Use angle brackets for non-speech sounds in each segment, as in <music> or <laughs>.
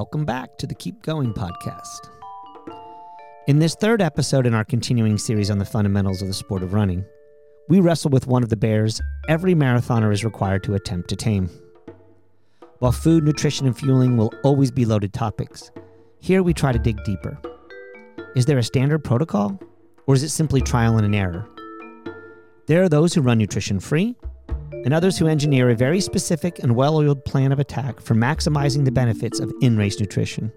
Welcome back to the Keep Going podcast. In this third episode in our continuing series on the fundamentals of the sport of running, we wrestle with one of the bears every marathoner is required to attempt to tame. While food, nutrition, and fueling will always be loaded topics, here we try to dig deeper. Is there a standard protocol, or is it simply trial and error? There are those who run nutrition free, and others who engineer a very specific and well oiled plan of attack for maximizing the benefits of in race nutrition.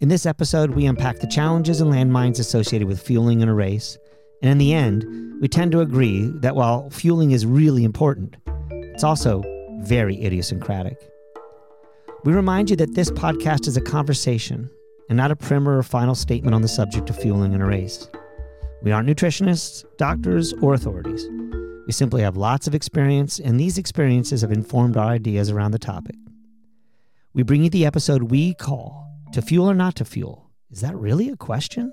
In this episode, we unpack the challenges and landmines associated with fueling in a race, and in the end, we tend to agree that while fueling is really important, it's also very idiosyncratic. We remind you that this podcast is a conversation and not a primer or final statement on the subject of fueling in a race. We aren't nutritionists, doctors, or authorities. We simply have lots of experience, and these experiences have informed our ideas around the topic. We bring you the episode we call To Fuel or Not to Fuel. Is that really a question?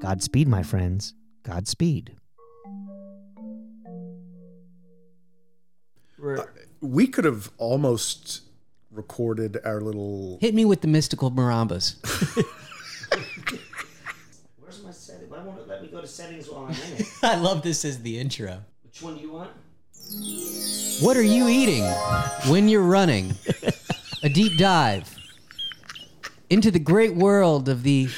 Godspeed, my friends. Godspeed. Uh, we could have almost recorded our little. Hit me with the mystical marimbas. <laughs> Where's my setting? Why won't it let me go to settings while I'm in it? <laughs> I love this as the intro. Which one do you want? What are you eating when you're running? A deep dive into the great world of the.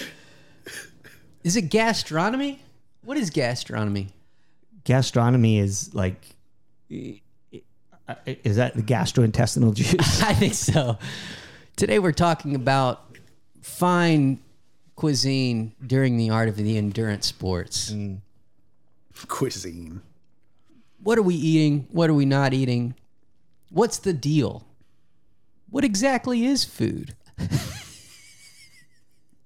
Is it gastronomy? What is gastronomy? Gastronomy is like. Is that the gastrointestinal juice? <laughs> I think so. Today we're talking about fine cuisine during the art of the endurance sports. Mm. cuisine. What are we eating? What are we not eating? What's the deal? What exactly is food? <laughs>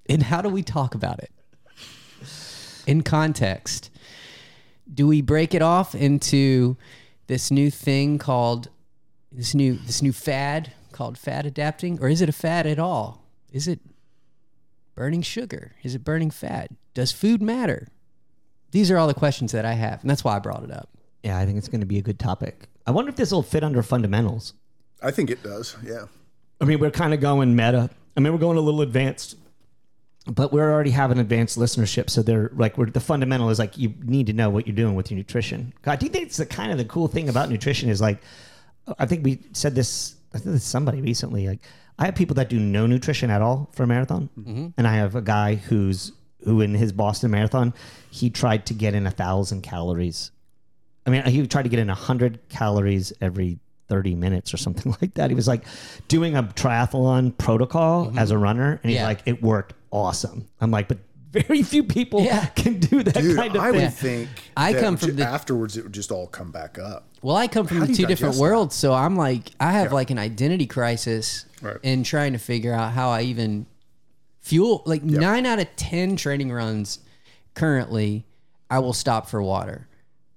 and how do we talk about it? In context, do we break it off into this new thing called this new this new fad called fad adapting or is it a fad at all? Is it burning sugar? Is it burning fat? Does food matter? These are all the questions that I have, and that's why I brought it up. yeah, I think it's going to be a good topic. I wonder if this will fit under fundamentals. I think it does. Yeah. I mean, we're kind of going meta. I mean, we're going a little advanced, but we're already having advanced listenership. So they're like, we're, the fundamental is like you need to know what you're doing with your nutrition. God, do you think it's the kind of the cool thing about nutrition is like, I think we said this. I think this somebody recently. Like, I have people that do no nutrition at all for a marathon, mm-hmm. and I have a guy who's who in his Boston Marathon, he tried to get in a thousand calories I mean, he tried to get in a 100 calories every 30 minutes or something <laughs> like that. He was like doing a triathlon protocol mm-hmm. as a runner, and he's Yeah. like, it worked awesome. I'm like, but very <laughs> few people Yeah. can do that Dude, kind of I thing. would think I come from the- afterwards. It would just all come back up. Well, I come from How the two different digest that? worlds, so I'm like, I have like an identity crisis Right. in trying to figure out how I even fuel. Like nine out of ten training runs currently, I will stop for water,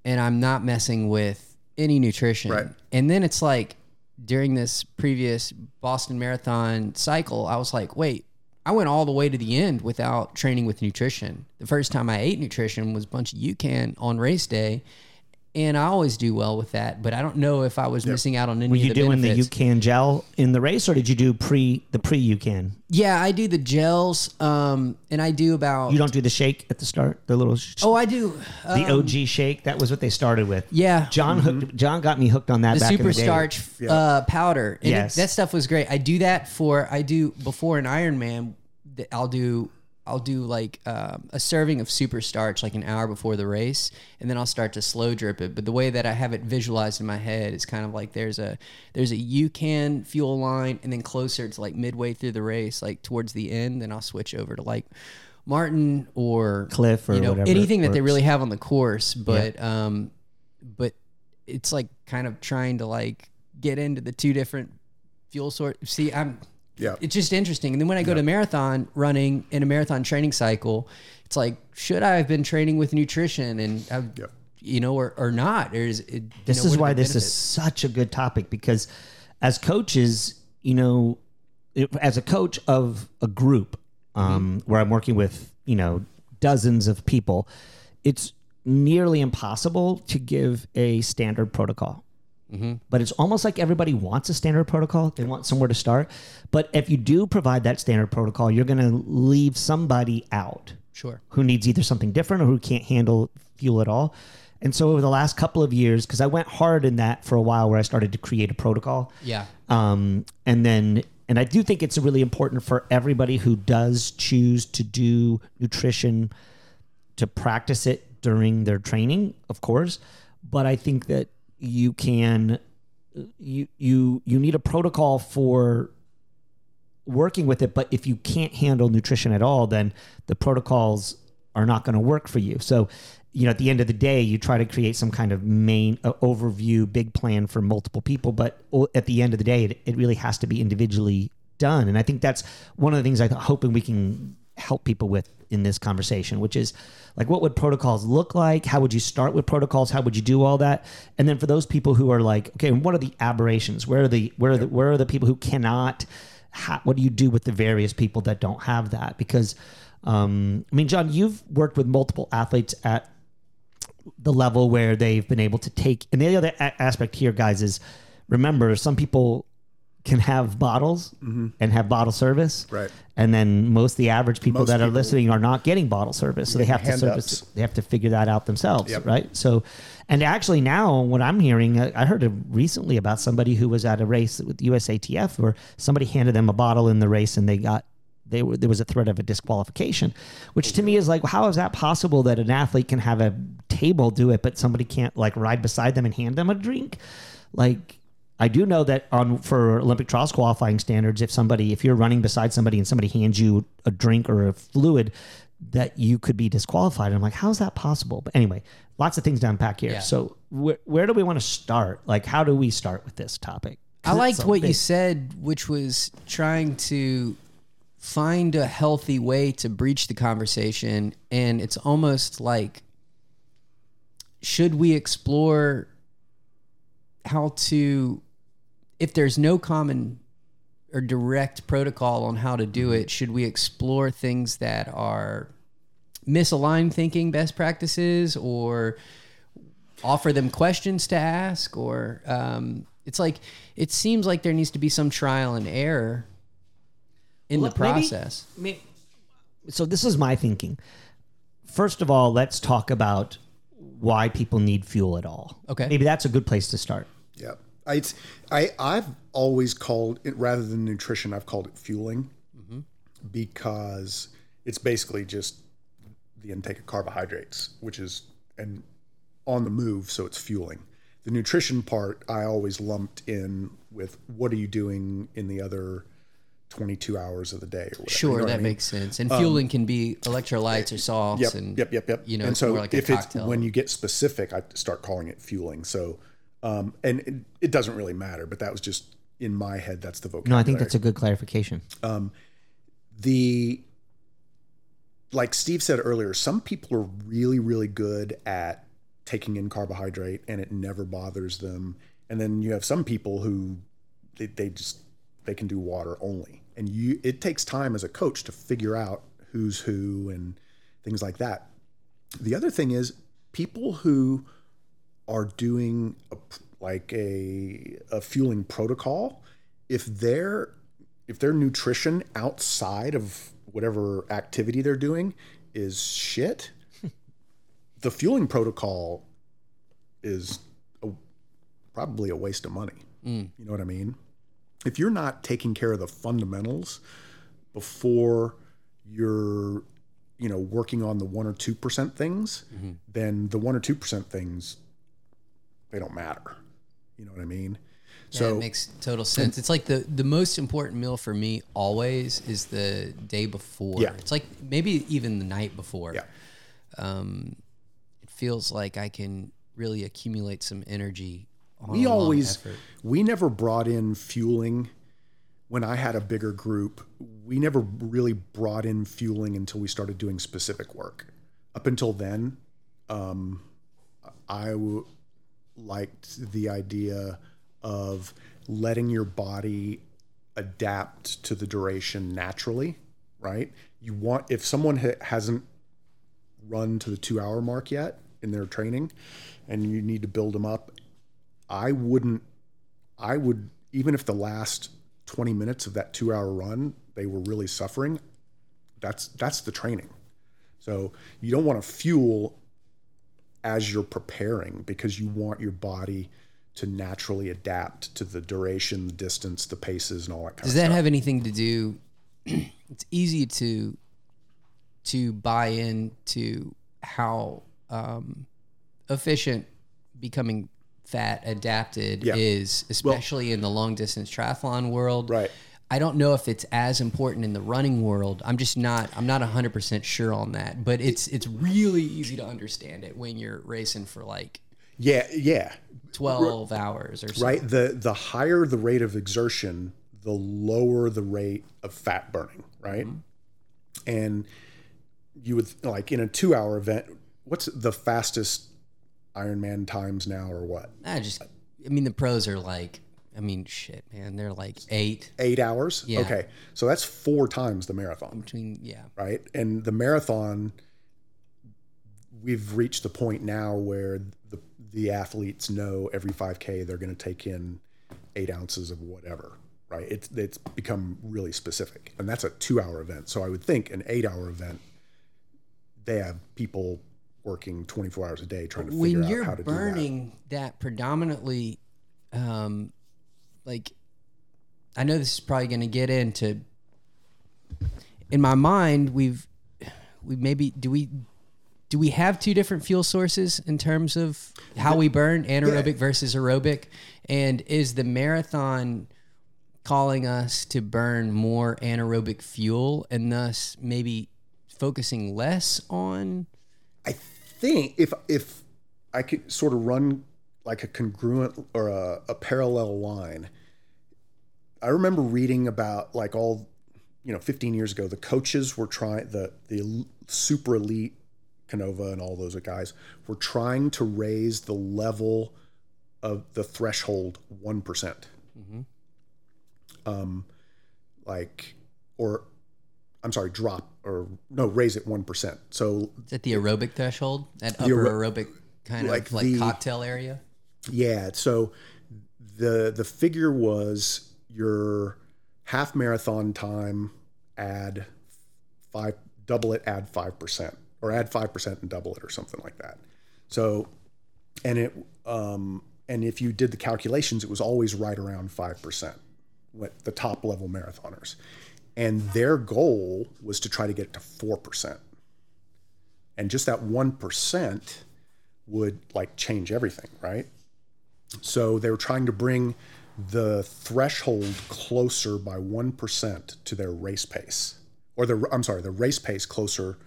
and I'm not messing with any nutrition. Right. And then it's like during this previous Boston Marathon cycle, I was like, wait. I went all the way to the end without training with nutrition. The first time I ate nutrition was a bunch of UCAN on race day, and I always do well with that. But I don't know if I was missing out on any Were of you the doing benefits. the UCAN gel in the race, or did you do pre the pre UCAN? Yeah, I do the gels, um, and I do about. You don't do the shake at the start, the little sh- Oh, I do. Uh, the OG shake. That was what they started with. yeah, John hooked. John got me hooked on that the back super in the day. starch uh, powder. And it- Yes. that stuff was great. I do that for I do before an Ironman. th- I'll do I'll do like um, a serving of super starch like an hour before the race, and then I'll start to slow drip it. But the way that I have it visualized in my head is kind of like there's a there's a UCAN fuel line, and then closer to like midway through the race, like towards the end, then I'll switch over to like Maurten or Clif or you know whatever anything that they really have on the course. But um, but it's like kind of trying to like get into the two different fuel sort. See, I'm Yeah. it's just interesting. And then when I go to marathon running in a marathon training cycle, it's like, should I have been training with nutrition and have, Yeah. you know, or, or not? Or is it, This know, is why the this is such a good topic because as coaches, you know, as a coach of a group um, where I'm working with you know dozens of people, it's nearly impossible to give a standard protocol. But it's almost like everybody wants a standard protocol. They want somewhere to start. But if you do provide that standard protocol, you're going to leave somebody out Sure. who needs either something different or who can't handle fuel at all. And so over the last couple of years, because I went hard in that for a while, where I started to create a protocol. Yeah. Um, and then, and I do think it's really important for everybody who does choose to do nutrition to practice it during their training, of course. But I think that you can, you you you need a protocol for working with it. But if you can't handle nutrition at all, then the protocols are not going to work for you. So, you know, at the end of the day, you try to create some kind of main uh, overview, big plan for multiple people. But at the end of the day, it, it really has to be individually done. And I think that's one of the things I'm hoping we can help people with in this conversation, which is like, what would protocols look like? How would you start with protocols? How would you do all that? And then for those people who are like, okay, what are the aberrations? Where are the where are the where are the people who cannot? How, what do you do with the various people that don't have that? Because um, I mean, John, you've worked with multiple athletes at the level where they've been able to take. And the other a- aspect here, guys, is remember some people can have bottles mm-hmm. and have bottle service, Right. And then most the average people Most that are people- listening are not getting bottle service, so they have to service. ups. They have to figure that out themselves, Yep. right? So, and actually now, what I'm hearing, I I heard recently about somebody who was at a race with USATF where somebody handed them a bottle in the race and they got they were there was a threat of a disqualification, which to me is like, how is that possible that an athlete can have a table do it, but somebody can't like ride beside them and hand them a drink? Like, I do know that on for Olympic trials qualifying standards, if somebody if you're running beside somebody and somebody hands you a drink or a fluid, that you could be disqualified. And I'm like, how is that possible? But anyway, lots of things to unpack here. Yeah. So where, where do we want to start? Like, how do we start with this topic? I liked what you said, which was trying to find a healthy way to breach the conversation. And it's almost like, should we explore how to, if there's no common or direct protocol on how to do it, should we explore things that are misaligned thinking best practices or offer them questions to ask or um, it's like it seems like there needs to be some trial and error in the Well, maybe- process so this is my thinking. First of all, let's talk about why people need fuel at all. Okay. Maybe that's a good place to start. Yeah, I, it's, I I've always called it rather than nutrition. I've called it fueling mm-hmm. because it's basically just the intake of carbohydrates, which is and on the move, so it's fueling. The nutrition part I always lumped in with what are you doing in the other 22 hours of the day or whatever. sure you know that I mean? makes sense and um, fueling can be electrolytes or salts Yep, and yep, yep, yep. you know and so more like if a it's when you get specific, I start calling it fueling. So, um, and it, it doesn't really matter, but that was just in my head. That's the vocabulary. No, I think that's a good clarification. Um, the like Steve said earlier. Some people are really, really good at taking in carbohydrate, and it never bothers them. And then you have some people who they, they just they can do water only, and you it takes time as a coach to figure out who's who and things like that. The other thing is people who are doing a, like a a fueling protocol, if their if their nutrition outside of whatever activity they're doing is shit, <laughs> the fueling protocol is a, probably a waste of money. Mm. You know what I mean? If you're not taking care of the fundamentals before you're you know working on the 1 or 2% things, mm-hmm. then the 1 or 2% things they don't matter. You know what I mean? Yeah, So it makes total sense. It's like the the most important meal for me always is the day before. Yeah. It's like maybe even the night before. Yeah. Um, it feels like I can really accumulate some energy. On we always we never brought in fueling when I had a bigger group. We never really brought in fueling until we started doing specific work. Up until then, um, I w- liked the idea of letting your body adapt to the duration naturally, right? You want if someone ha- hasn't run to the two hour mark yet in their training, and you need to build them up, I wouldn't. I would even if the last twenty minutes of that two hour run they were really suffering. That's that's the training. So you don't want to fuel as you're preparing because you want your body to naturally adapt to the duration, the distance, the paces, and all that kind Does of that stuff. have anything to do? <clears throat> it's easy to to buy into how um, efficient becoming fat adapted Yeah. is, especially in the long distance triathlon world. Right. I don't know if it's as important in the running world. I'm just not. I'm not 100 percent sure on that. But it's it's really easy to understand it when you're racing for like yeah, yeah, 12 hours or something. right. The the higher the rate of exertion, the lower the rate of fat burning, right? Mm-hmm. And you would like in a two hour event. What's the fastest Ironman times now, or what? I just. I mean, the pros are like. I mean, shit, man. They're like eight Eight hours. Yeah. Okay, so that's four times the marathon. between. Yeah. right? And the marathon, we've reached the point now where the the athletes know every 5K they're going to take in eight ounces of whatever, right? It's it's become really specific, and that's a two hour event. So I would think an eight hour event, they have people working 24 hours a day trying to figure when out you're how to burning that. predominantly um like i know this is probably going to get into in my mind we've we maybe do we do we have two different fuel sources in terms of how we burn anaerobic versus aerobic? And is the marathon calling us to burn more anaerobic fuel and thus maybe focusing less on I think if if I could sort of run like a congruent or a, a parallel line, I remember reading about like all you know 15 years ago the coaches were trying the the super elite Canova and all those guys were trying to raise the level of the threshold one Um, like or I'm sorry, drop or no, raise it one percent. So Is that the aerobic threshold? That upper aero- aerobic kind like of like the- cocktail area? Yeah. So the the figure was your half marathon time add five double it add five percent or add five percent and double it or something like that. So and it um and if you did the calculations, it was always right around five percent with the top level marathoners. And their goal was to try to get to four percent. And just that one percent would like change everything, right? So they were trying to bring the threshold closer by 1% to their race pace. Or the I'm sorry, the race pace closer.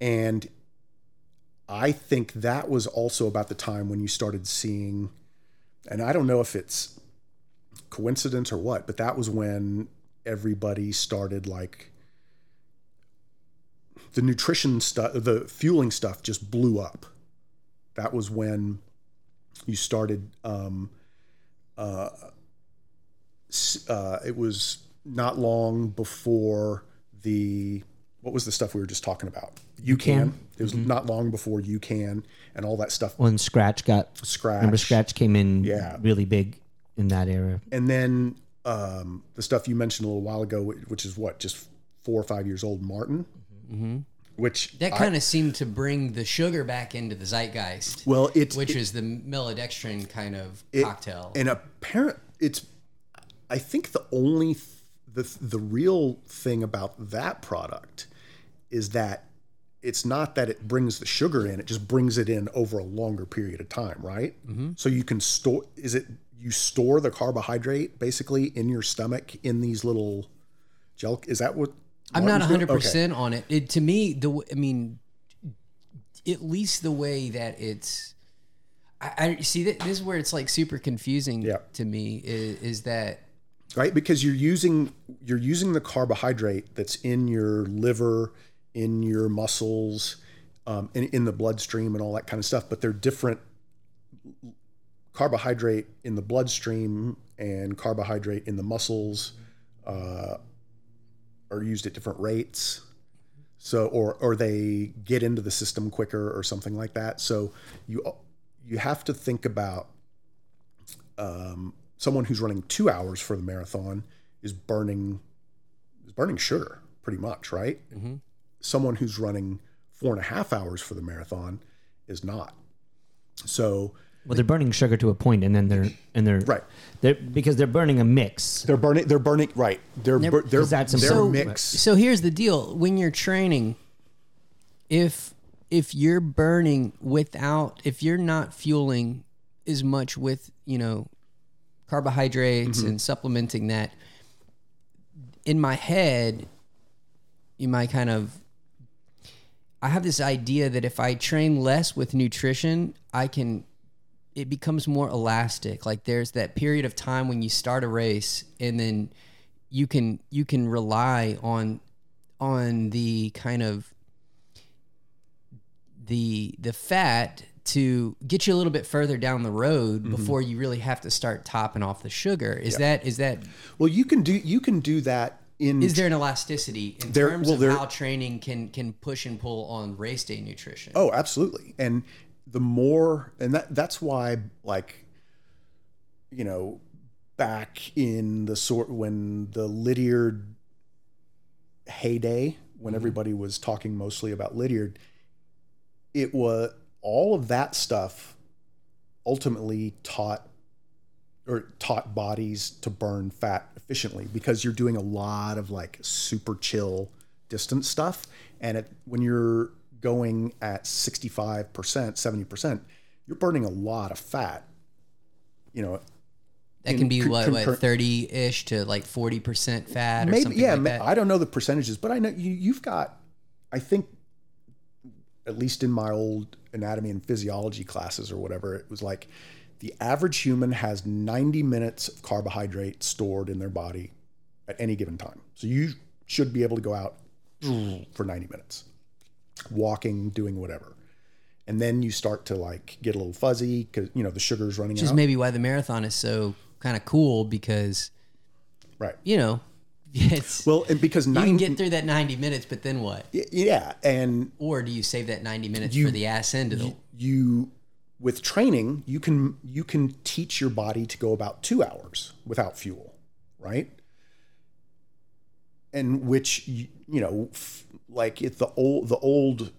And I think that was also about the time when you started seeing and I don't know if it's coincidence or what, but that was when everybody started like the nutrition stuff, the fueling stuff just blew up. That was when you started. Um, uh, uh, it was not long before the what was the stuff we were just talking about? UCAN. It was not long before UCAN and all that stuff. When Skratch got Skratch. remember Skratch came in Yeah. really big in that era. and then um, the stuff you mentioned a little while ago, which is what just four or five years old, Maurten. Which That kind of seemed to bring the sugar back into the zeitgeist, well, it's which is the maltodextrin kind of it- cocktail. And apparent, it's. I think the only th- the the real thing about that product is that it's not that it brings the sugar in; it just brings it in over a longer period of time, right? Mm-hmm. So you can store. Is it you store the carbohydrate basically in your stomach in these little gel? Is that what? I'm not 100 percent on it. It to me, the I mean, at least the way that it's. I, I see that this is where it's like super confusing Yeah. to me is, is that right because you're using you're using the carbohydrate that's in your liver in your muscles um, in, in the bloodstream and all that kind of stuff but they're different carbohydrate in the bloodstream and carbohydrate in the muscles uh, are used at different rates. So, or or they get into the system quicker or something like that. So you you have to think about um, someone who's running two hours for the marathon is burning is burning sugar pretty much, right? Someone who's running four and a half hours for the marathon is not. So Well, they're burning sugar to a point, and then they're and they're Right. They're because they're burning a mix. they're burning. They're burning. Right. They're bur- they're, Is that some- their So- mix. So here's the deal: when you're training, if if you're burning without, if you're not fueling as much with you know carbohydrates mm-hmm. and supplementing that, in my head, you might kind of. I have this idea that if I train less with nutrition, I can it becomes more elastic. Like there's that period of time when you start a race and then you can you can rely on on the kind of the the fat to get you a little bit further down the road Mm-hmm. before you really have to start topping off the sugar. Is that is that Well, you can do you can do that in is there an elasticity in There- terms well, of there- how training can can push and pull on race day nutrition? Oh, absolutely. And the more, and that that's why, like, you know, back in the sort when the Lydiard heyday, when mm-hmm. everybody was talking mostly about Lydiard, it was all of that stuff ultimately taught or taught bodies to burn fat efficiently because you're doing a lot of like super chill distance stuff. And it, when you're going at 65% 70% you're burning a lot of fat. You know that can be what, concur- what thirty ish to like forty percent fat or maybe something yeah like that. i don't know the percentages but i know you, you've got i think at least in my old anatomy and physiology classes or whatever it was like the average human has 90 minutes of carbohydrate stored in their body at any given time. So you should be able to go out for 90 minutes walking doing whatever and then you start to like get a little fuzzy because you know the sugar's running Which is maybe why the marathon is so kind of cool because right you know <laughs> it's well and because you can get through that ninety minutes, but then what? yeah and Or do you save that ninety minutes You- for the ass end of the? you with training you can you can teach your body to go about two hours without fuel right and which you, you know f- like it's the old the old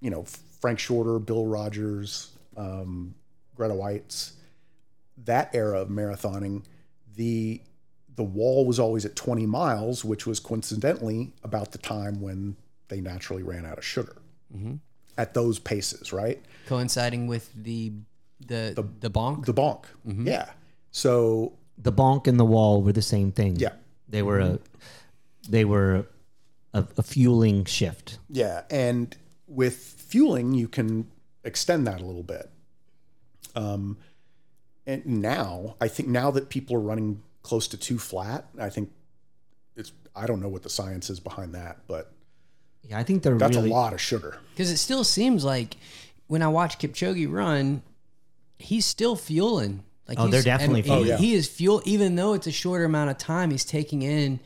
you know frank shorter bill rodgers um, grete waitz that era of marathoning the the wall was always at 20 miles which was coincidentally about the time when they naturally ran out of sugar mm-hmm. at those paces right coinciding with the the the, bonk. the bonk. Mm-hmm. Yeah. So The bonk and the wall were the same thing. Yeah. they were mm-hmm. a they were a, a fueling shift. yeah, and with fueling, you can extend that a little bit. Um, and now I think now that people are running close to two flat, I think it's I don't know what the science is behind that, but Yeah, I think they're that's really a lot of sugar. Because it still seems like when I watch Kipchoge run, he's still fueling. Like Oh, they're definitely and fueling. He, Oh, yeah. he is fuel, even though it's a shorter amount of time. He's taking in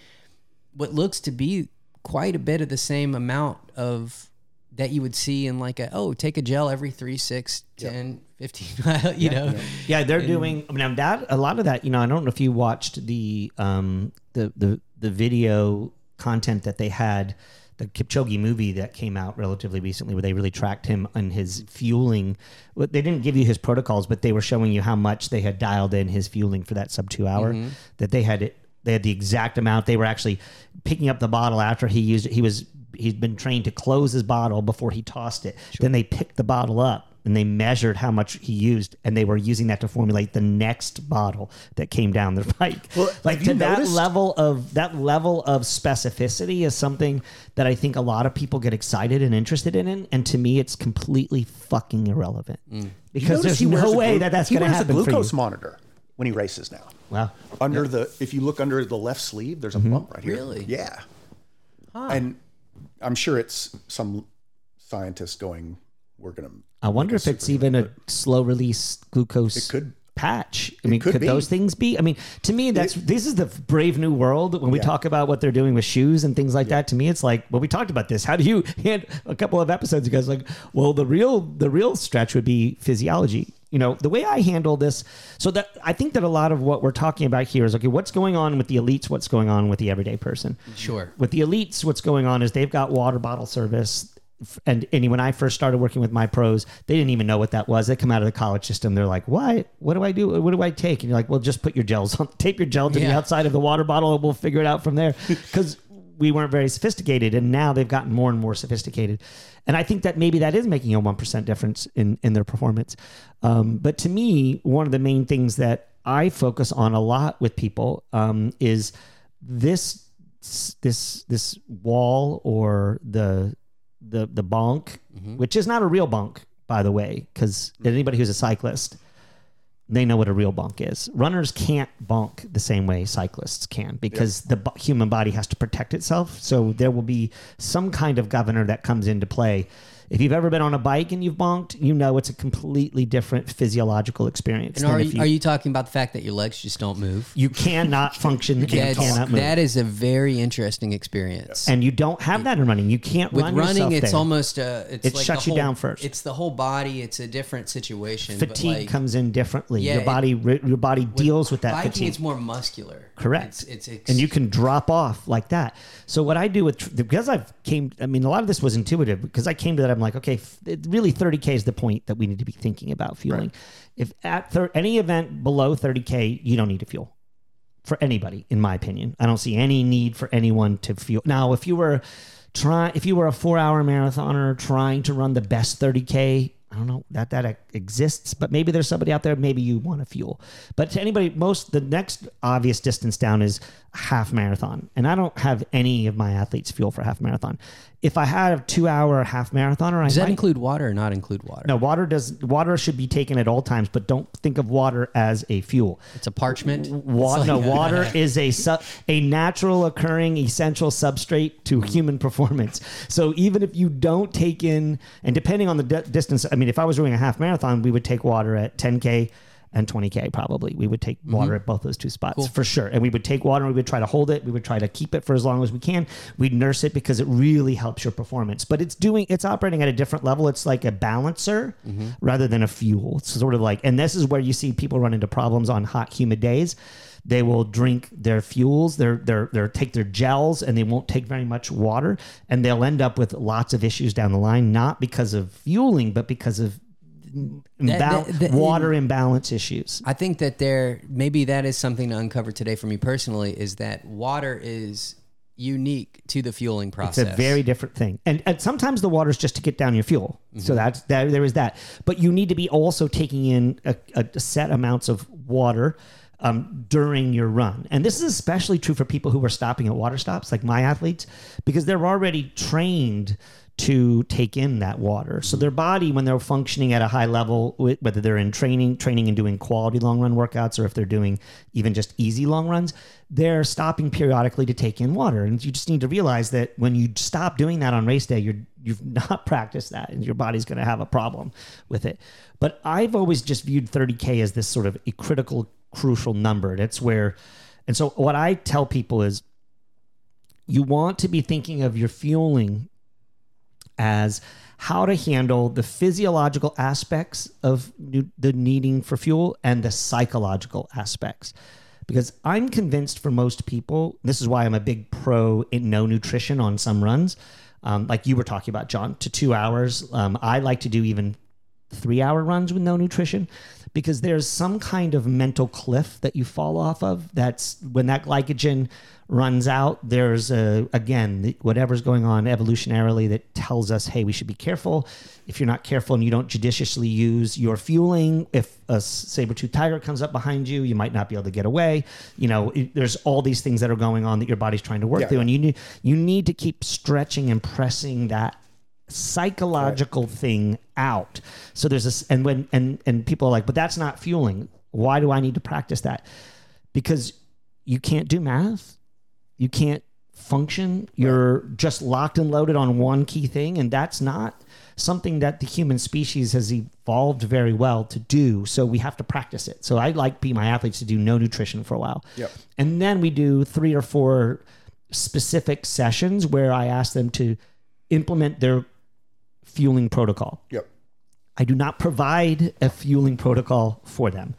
what looks to be quite a bit of the same amount of that you would see in like a oh take a gel every 3 6 10 15 <laughs> mile you know Yeah, they're doing. I mean, that a lot of that. You know, I don't know if you watched the um the the the video content that they had, the Kipchoge movie that came out relatively recently, where they really tracked him on his fueling. They didn't give you his protocols, but they were showing you how much they had dialed in his fueling for that sub two hour. That they had it. They had the exact amount. They were actually picking up the bottle after he used it. He was he'd been trained to close his bottle before he tossed it. Then they picked the bottle up and they measured how much he used, and they were using that to formulate the next bottle that came down the pike. Well, like to you that level of that level of specificity is something that I think a lot of people get excited and interested in, and to me, it's completely fucking irrelevant mm. You because there's he wears no way glu- that that's he going to happen a for you. glucose monitor when he races now. Wow. Under the if you look under the left sleeve, there's a Mm-hmm. bump right here. Really? Yeah. And I'm sure it's some scientist going, we're gonna I wonder if it's even a slow release glucose. It could. patch. I mean, could could, those things be? I mean, to me, that's this is the brave new world. When we Yeah. talk about what they're doing with shoes and things like that, to me, it's like, well, we talked about this. How do you? <laughs> And a couple of episodes ago, it's like, well, the real the real stretch would be physiology. You know, the way I handle this, so that I think that a lot of what we're talking about here is okay, what's going on with the elites, what's going on with the everyday person. Sure. With the elites, what's going on is they've got water bottle service. And, and when I first started working with my pros, they didn't even know what that was. They come out of the college system. They're like, "What? What do I do? What do I take?" And you're like, "Well, just put your gels on. <laughs> Tape your gel to the outside of the water bottle, and we'll figure it out from there." <laughs> Because we weren't very sophisticated, and now they've gotten more and more sophisticated. And I think that maybe that is making a one percent difference in in their performance. Um, but to me, one of the main things that I focus on a lot with people um, is this this this wall or the the the bonk, which is not a real bonk, by the way, because anybody who's a cyclist, they know what a real bonk is. Runners can't bonk the same way cyclists can because the bo- human body has to protect itself. So there will be some kind of governor that comes into play. If you've ever been on a bike and you've bonked, you know it's a completely different physiological experience. And are if you, are you talking about the fact that your legs just don't move? you cannot function and cannot move. that is a very interesting experience. and you don't have that in running. You can't With run running, it's there. almost a. It's It like shuts you down first. It's the whole body. It's a different situation. but, fatigue like, comes in differently. Yeah, your body ri- your body deals with that biking, fatigue. it's more muscular. Correct. It's, it's, and you can drop off like that. So what I do with because I've came, I mean, a lot of this was intuitive because I came to that. I'm like, okay, really, 30k is the point that we need to be thinking about fueling. If at thir- any event below 30k, you don't need to fuel for anybody, in my opinion. I don't see any need for anyone to fuel. Now, if you were try, if you were a four hour marathoner trying to run the best 30k. I don't know that that exists, but maybe there's somebody out there. Maybe you want to fuel, but to anybody, most the next obvious distance down is half marathon, and I don't have any of my athletes fuel for half marathon. If I had a two hour half marathoner, I Does that might- include water or not include water? no water does water should be taken at all times, but don't think of water as a fuel. It's a parchment. Water, It's no, water <laughs> is a su- a natural occurring essential substrate to human performance. So even if you don't take in, and depending on the di- distance, I mean, if I was doing a half marathon, we would take water at 10k and 20k probably. We would take water mm-hmm. at both those two spots for sure, and we would take water and we would try to hold it. We would try to keep it for as long as we can. We'd nurse it because it really helps your performance. But it's doing, it's operating at a different level. It's like a balancer mm-hmm. rather than a fuel. It's sort of like, and this is where you see people run into problems on hot, humid days they will drink their fuels their their their take their gels and they won't take very much water and they'll end up with lots of issues down the line not because of fueling but because of imbal- that- that- water imbalance issues I think that there maybe that is something to uncover today for me personally is that water is unique to the fueling process. it's a very different thing and, and sometimes the water is just to get down your fuel Mm-hmm. so that's that there is that but you need to be also taking in a, a set amounts of water um, during your run. And this is especially true for people who are stopping at water stops, like my athletes, because they're already trained to take in that water. So their body, when they're functioning at a high level, whether they're in training, training and doing quality long run workouts, or if they're doing even just easy long runs, they're stopping periodically to take in water. And you just need to realize that when you stop doing that on race day, you're you've <laughs> not practiced that, and your body's going to have a problem with it. But I've always just viewed 30k as this sort of a critical, crucial number. That's where, and so what I tell people is, you want to be thinking of your fueling as how to handle the physiological aspects of the needing for fuel and the psychological aspects. Because I'm convinced for most people, this is why I'm a big pro in no nutrition on some runs. Um, like you were talking about, John, to two hours. Um, I like to do even three hour runs with no nutrition because there's some kind of mental cliff that you fall off of. That's when that glycogen runs out. There's a, again, whatever's going on evolutionarily that tells us, hey, we should be careful. If you're not careful and you don't judiciously use your fueling, if a saber tooth tiger comes up behind you, you might not be able to get away. You know, it, there's all these things that are going on that your body's trying to work Yeah. through, and you need you need to keep stretching and pressing that psychological thing out. So there's this, and when and and people are like, but that's not fueling. Why do I need to practice that? Because you can't do math, you can't function. You're just locked and loaded on one key thing, and that's not something that the human species has evolved very well to do. So we have to practice it. So I like be my athletes to do no nutrition for a while. Yep. And then we do three or four specific sessions where I ask them to implement their fueling protocol. Yep. I do not provide a fueling protocol for them.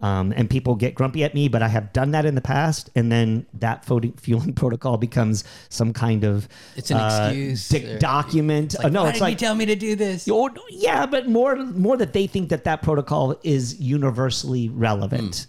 Um, and people get grumpy at me, but I have done that in the past, and then that fo- fueling <laughs> protocol becomes some kind of It's an uh, excuse dic- or- document. Like, Uh, no, why it's did like you tell me to do this? or, yeah, but more more that they think that that protocol is universally relevant.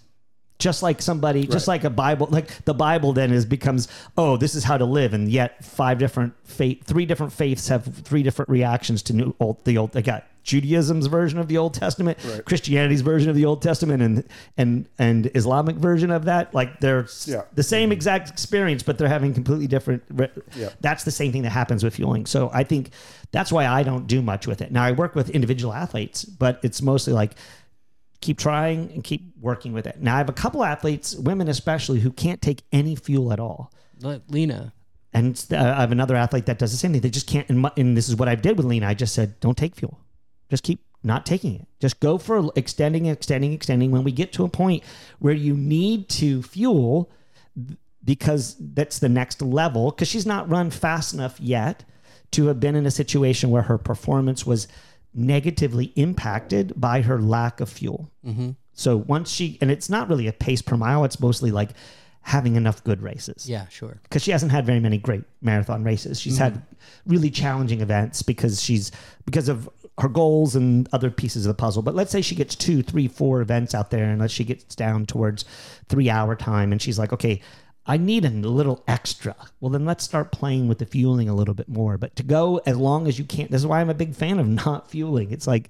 Just like somebody, just like a Bible, like the Bible then is becomes, oh, this is how to live, and yet five different faith, three different faiths have three different reactions to new old the old. They got Judaism's version of the Old Testament, Christianity's version of the Old Testament, and and and Islamic version of that. Like they're Yeah. the same exact experience, but they're having completely different. Re- Yeah. That's the same thing that happens with fueling. So I think that's why I don't do much with it. Now I work with individual athletes, but it's mostly like keep trying and keep working with it. Now I have a couple athletes, women especially, who can't take any fuel at all. Let Lena. And uh, I have another athlete that does the same thing. They just can't. And, my, and this is what I did with Lena. I just said, don't take fuel. Just keep not taking it. Just go for extending, extending, extending. When we get to a point where you need to fuel, because that's the next level, because she's not run fast enough yet to have been in a situation where her performance was negatively impacted by her lack of fuel. Mm-hmm. So once she, and it's not really a pace per mile, it's mostly like having enough good races Yeah, sure. because she hasn't had very many great marathon races. She's had mm-hmm. really challenging events because she's because of her goals and other pieces of the puzzle. But let's say she gets two, three, four events out there, and let's she gets down towards three hour time, and she's like, okay. I need a little extra. Well, then let's start playing with the fueling a little bit more. But to go as long as you can, this is why I'm a big fan of <laughs> not fueling. It's like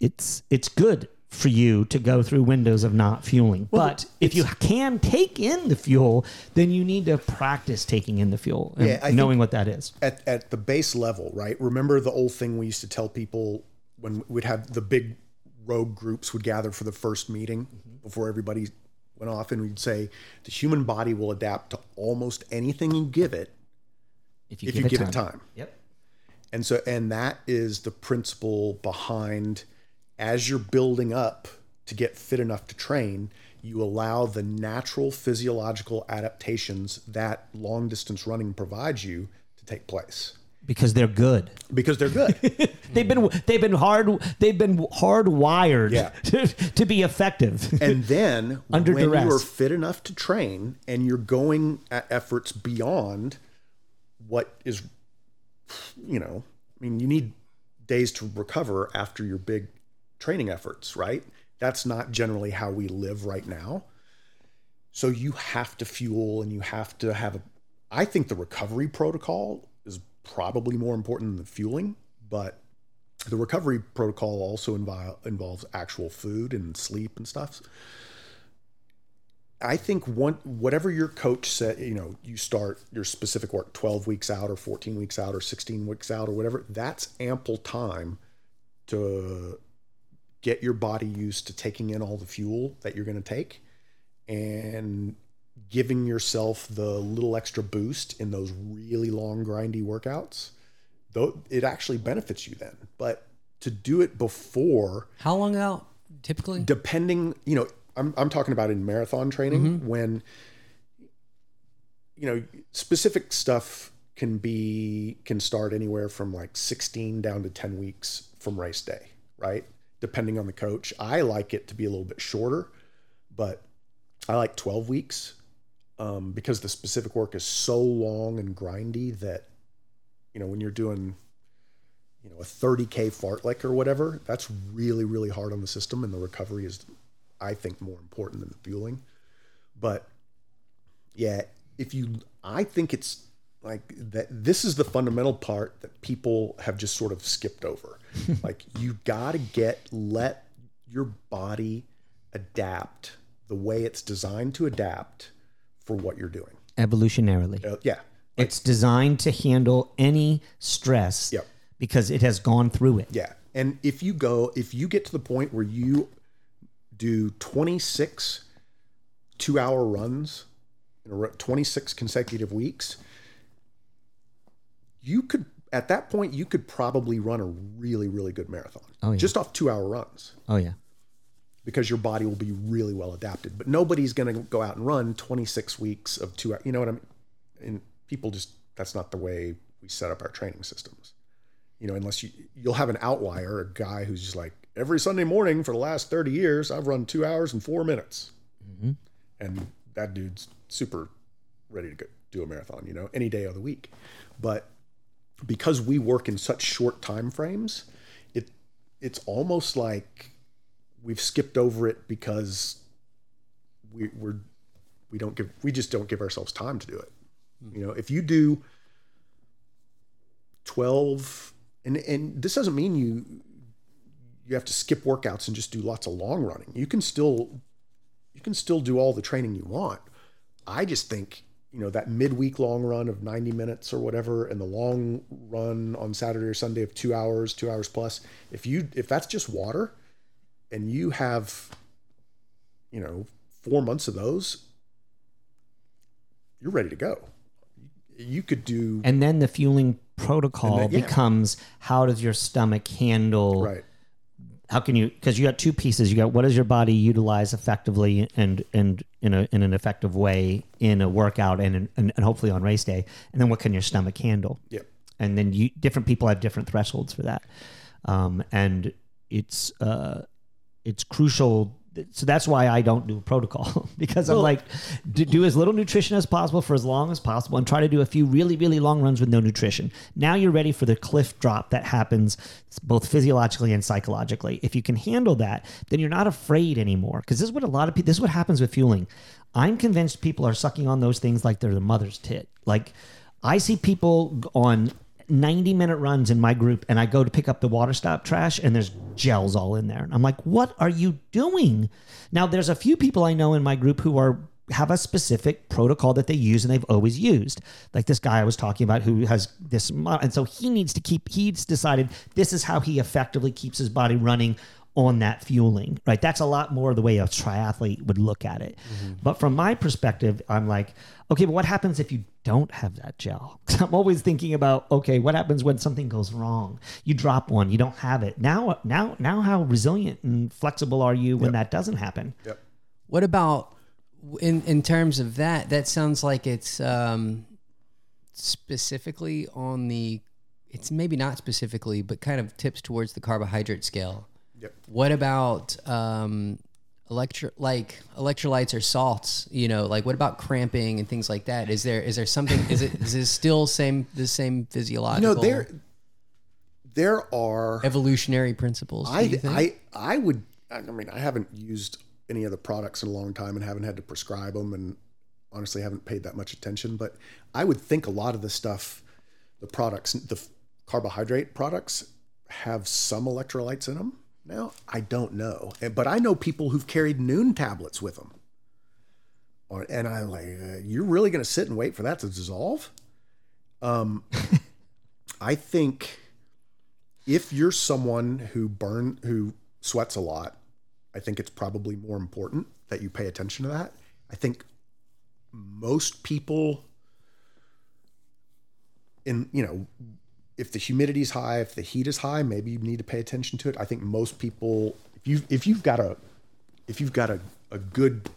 it's it's good for you to go through windows of not fueling. but if you can take in the fuel, then you need to practice taking in the fuel and Yeah, knowing what that is. at, at the base level, right? Remember the old thing we used to tell people when we'd have the big rogue groups would gather for the first meeting mm-hmm. before everybody went off, and we'd say the human body will adapt to almost anything you give it if you give it time. Yep. And so, and that is the principle behind as you're building up to get fit enough to train, you allow the natural physiological adaptations that long distance running provides you to take place Because they're good. because they're good. <laughs> They've been they've been hard they've been hardwired Yeah. <laughs> to, to be effective. and then <laughs> Under when duress. you are fit enough to train and you're going at efforts beyond what is you know i mean you need days to recover after your big training efforts right that's not generally how we live right now so you have to fuel and you have to have a i think the recovery protocol probably more important than the fueling but the recovery protocol also invi- involves actual food and sleep and stuff. I think one whatever your coach said, you know, you start your specific work 12 weeks out or 14 weeks out or 16 weeks out or whatever, that's ample time to get your body used to taking in all the fuel that you're going to take. And giving yourself the little extra boost in those really long grindy workouts. Though it actually benefits you then. But to do it before How long out typically? depending you know i'm, I'm talking about in marathon training mm-hmm. when you know specific stuff can be can start anywhere from like 16 down to 10 weeks from race day right depending on the coach i like it to be a little bit shorter but i like 12 weeks um, because the specific work is so long and grindy that you know when you're doing you know a 30k fartlek or whatever that's really really hard on the system and the recovery is i think more important than the fueling. But yeah if you i think it's like that this is the fundamental part that people have just sort of skipped over. <laughs> Like you got to get let your body adapt the way it's designed to adapt for what you're doing Evolutionarily. Uh, yeah It's designed to handle any stress Yep. because it has gone through it. Yeah. And if you go, if you get to the point where you do 26 two hour runs in a row, 26 consecutive weeks, you could at that point you could probably run a really really good marathon Oh, yeah. just off two hour runs Oh yeah. Because your body will be really well adapted. But nobody's going to go out and run 26 weeks of two. hours. You know what I mean? And people just that's not the way we set up our training systems. You know, unless you you'll have an outlier, a guy who's just like every Sunday morning for the last 30 years, I've run two hours and four minutes, mm-hmm. and that dude's super ready to go do a marathon. You know, any day of the week, but because we work in such short time frames, it it's almost like we've skipped over it because we, we're we don't give we just don't give ourselves time to do it. Hmm. You know, if you do twelve, and and this doesn't mean you you have to skip workouts and just do lots of long running. You can still you can still do all the training you want. I just think you know that midweek long run of 90 minutes or whatever and the long run on Saturday or Sunday of 2 hours, 2 hours plus. If you if that's just water and you have you know 4 months of those you're ready to go. You could do And then the fueling protocol then- yeah. becomes how does your stomach handle right. how can you because you got two pieces you got what does your body utilize effectively and and in a in an effective way in a workout and in, and, and hopefully on race day and then what can your stomach handle Yep. and then you different people have different thresholds for that um, and it's uh, it's crucial so that's why I don't do a protocol <laughs> because I'm like do, do as little nutrition as possible for as long as possible and try to do a few really really long runs with no nutrition. Now you're ready for the cliff drop that happens both physiologically and psychologically. If you can handle that, then you're not afraid anymore because this is what a lot of people this is what happens with fueling. I'm convinced people are sucking on those things like they're the mother's tit. Like I see people on 90 minute runs in my group and I go to pick up the water stop trash and there's gels all in there. And I'm like, what are you doing? Now there's a few people I know in my group who are have a specific protocol that they use and they've always used. Like this guy I was talking about who has this and so he needs to keep he's decided this is how he effectively keeps his body running on that fueling, right? That's a lot more the way a triathlete would look at it. But from my perspective, I'm like, okay, but what happens if you don't have that gel? <laughs> I'm always thinking about, okay, what happens when something goes wrong? You drop one, you don't have it. Now, now, now, how resilient and flexible are you when that doesn't happen? Yep. What about in in terms of that? That sounds like it's um, specifically on the. It's maybe not specifically, but kind of tips towards the carbohydrate scale. Yep. What about um, electro like electrolytes or salts? You know, like what about cramping and things like that? Is there is there something? is it is it still same the same physiological? know there there are evolutionary principles. I you think? I I would I mean I haven't used any of the products in a long time and haven't had to prescribe them and honestly haven't paid that much attention but I would think a lot of the stuff the products the carbohydrate products have some electrolytes in them now I don't know. But I know people who've carried Nuun tablets with them and I'm like uh, you're really going to sit and wait for that to dissolve? Um <laughs> I think if you're someone who burn who sweats a lot, I think it's probably more important that you pay attention to that. I think most people in you know if the humidity is high, if the heat is high, maybe you need to pay attention to it. I think most people if you if you've got a if you've got a, a good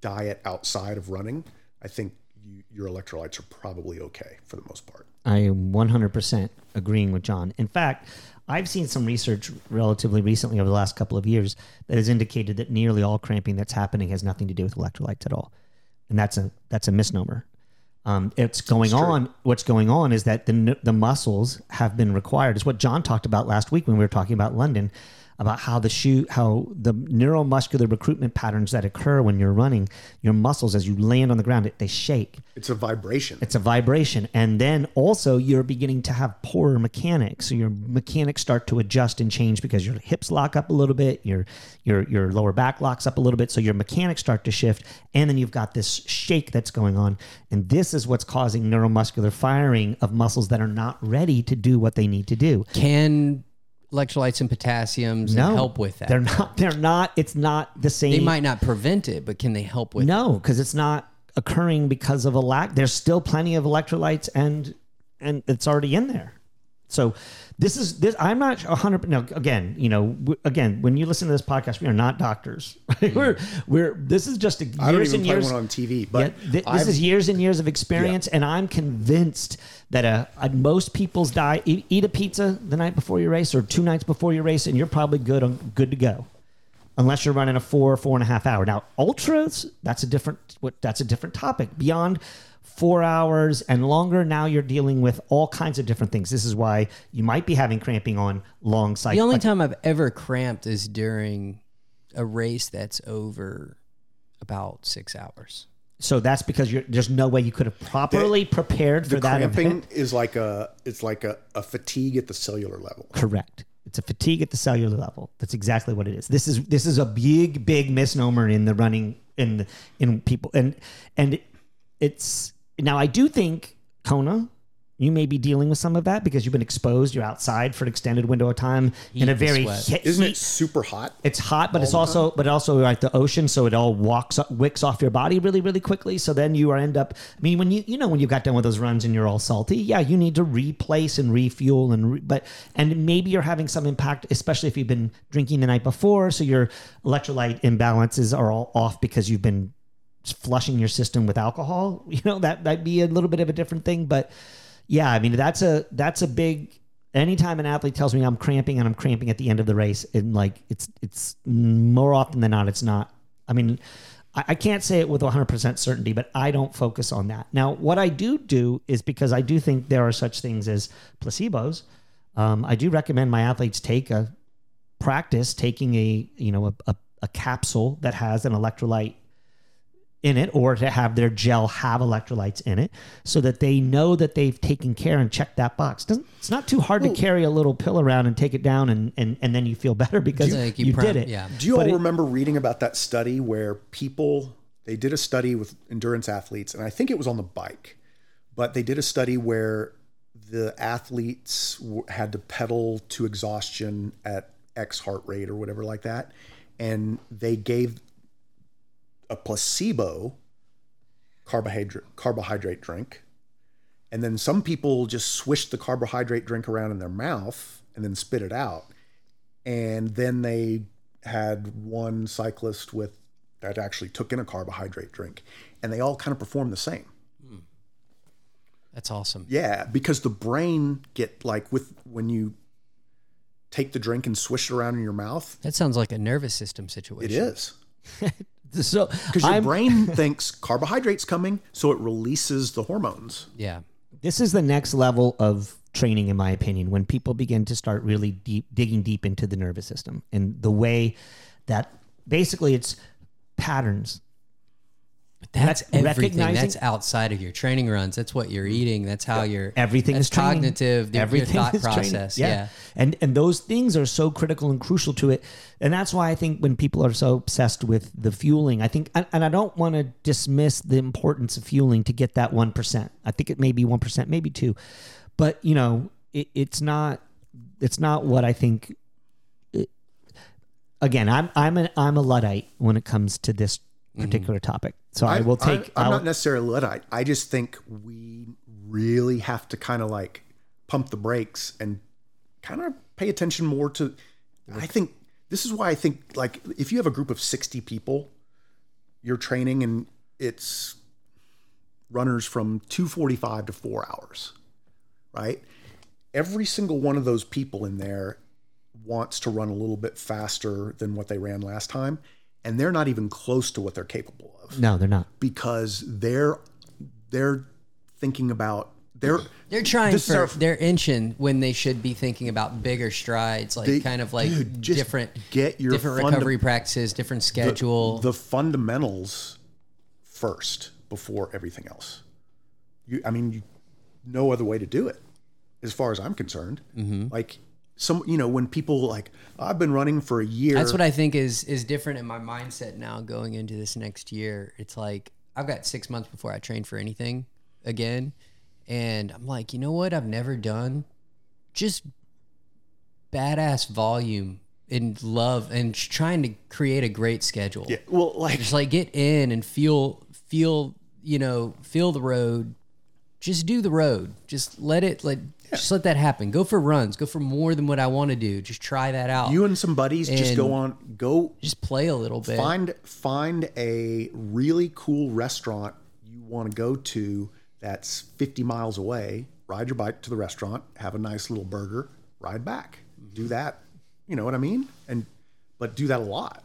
diet outside of running, I think you, your electrolytes are probably okay for the most part. I am 100% agreeing with John. In fact, I've seen some research relatively recently over the last couple of years that has indicated that nearly all cramping that's happening has nothing to do with electrolytes at all, and that's a that's a misnomer. Um, it's going on. What's going on is that the the muscles have been required. It's what John talked about last week when we were talking about London, about how the shoe, how the neuromuscular recruitment patterns that occur when you're running, your muscles as you land on the ground, they shake. It's a vibration. It's a vibration. And then also you're beginning to have poorer mechanics. So your mechanics start to adjust and change because your hips lock up a little bit, your your your lower back locks up a little bit. So your mechanics start to shift. And then you've got this shake that's going on. And this is what's causing neuromuscular firing of muscles that are not ready to do what they need to do. Can electrolytes and potassiums No. help with that? They're not they're not it's not the same they might not prevent it, but can they help with No, because it's not occurring because of a lack. There's still plenty of electrolytes and and it's already in there. So this is this. I'm not a hundred. No, again, you know, w- again, when you listen to this podcast, we are not doctors. <laughs> we're we're. This is just a I don't years even and play years. one on TV, Yeah, but this I've- is years and years of experience, and I'm convinced that uh, uh, most people's diet eat, eat a pizza the night before your race or two nights before your race, and you're probably good on good to go, unless you're running a four four and a half hour. Now ultras, that's a different what that's a different topic. Beyond four hours and longer, now you're dealing with all kinds of different things. This is why you might be having cramping on long cycles. The only time I've ever cramped is during a race that's over about six hours. so that's because you're, there's no way you could have properly prepared for the that cramping event. is like a it's like a, a fatigue at the cellular level. Correct. It's a fatigue at the cellular level. That's exactly what it is. This is this is a big big misnomer in the running in the, in people and and it's now I do think Kona you may be dealing with some of that because you've been exposed. You're outside for an extended window of time in a very sweat. hit, Isn't it super hot? it's hot, but it's also but also like the ocean, so it all walks up, wicks off your body really really quickly. So then you are end up. I mean, when you you know when you got done with those runs and you're all salty, yeah, you need to replace and refuel and re, but and maybe you're having some impact, especially if you've been drinking the night before, so your electrolyte imbalances are all off because you've been flushing your system with alcohol. <laughs> You know that that'd be a little bit of a different thing, but yeah, I mean that's a that's a big. Anytime an athlete tells me I'm cramping and I'm cramping at the end of the race, and like it's it's more often than not, it's not. I mean, I, can't say it with 100 percent certainty, but I don't focus on that. Now, what I do do is because I do think there are such things as placebos. Um, I do recommend my athletes take a practice taking a you know a, a, a capsule that has an electrolyte in it or to have their gel have electrolytes in it so that they know that they've taken care and checked that box. Doesn't, it's not too hard to carry a little pill around and take it down and, and, and then you feel better because Like you, prom- did it. Yeah. Do you all it- remember reading about that study where people they did a study with endurance athletes, and I think it was on the bike, but they did a study where the athletes w- had to pedal to exhaustion at X heart rate or whatever like that, and they gave a placebo carbohydrate carbohydrate drink, and then some people just swished the carbohydrate drink around in their mouth and then spit it out and then they had one cyclist with that actually took in a carbohydrate drink and they all kind of performed the same hmm. That's awesome. yeah because the brain get like with when you take the drink and swish it around in your mouth That sounds like a nervous system situation. is <laughs> <laughs> So because your I'm- brain <laughs> thinks carbohydrates coming so it releases the hormones Yeah. this is the next level of training in my opinion when people begin to start really deep digging deep into the nervous system and the way that basically it's patterns But that's everything. That's outside of your training runs. That's what you're mm. eating. That's how you're everything that's is cognitive. Your, everything your thought process. Yeah. and and those things are so critical and crucial to it and that's why i think when people are so obsessed with the fueling i think and, and i don't want to dismiss the importance of fueling to get that 1% i think it may be 1% maybe 2 but you know it, it's not it's not what i think again i'm i'm an i'm a luddite when it comes to this Mm-hmm. particular topic. So i will take I'm, I'll- not necessarily luddite. I just think we really have to kind of like pump the brakes and kind of pay attention more to i think this is why i think like if you have a group of 60 people you're training and it's runners from 245 to 4 hours right? Every single one of those people in there wants to run a little bit faster than what they ran last time and they're not even close to what they're capable of no they're not because they're they're thinking about they're They're trying This is for our- they're inching when they should be thinking about bigger strides, like They- kind of like dude, just different get your different funda- recovery practices, different the- schedule. the, fundamentals first before everything else you i mean you, no other way to do it as far as i'm concerned Mm-hmm. like some you know when people like i've been running for a year That's what I think is is different in my mindset now going into this next year. It's like I've got six months before I train for anything again, and I'm like, you know what? I've never done just badass volume and love and trying to create a great schedule. yeah well like Just like get in and feel feel you know, feel the road. Just do the road. Just let it like just let that happen. Go for runs. Go for more than what I want to do. Just try that out. You and some buddies just go on, go just play a little bit. find find a really cool restaurant you want to go to that's 50 miles away. Ride your bike to the restaurant, have a nice little burger, ride back. Do mm-hmm. that. You know what I mean? And but do that a lot.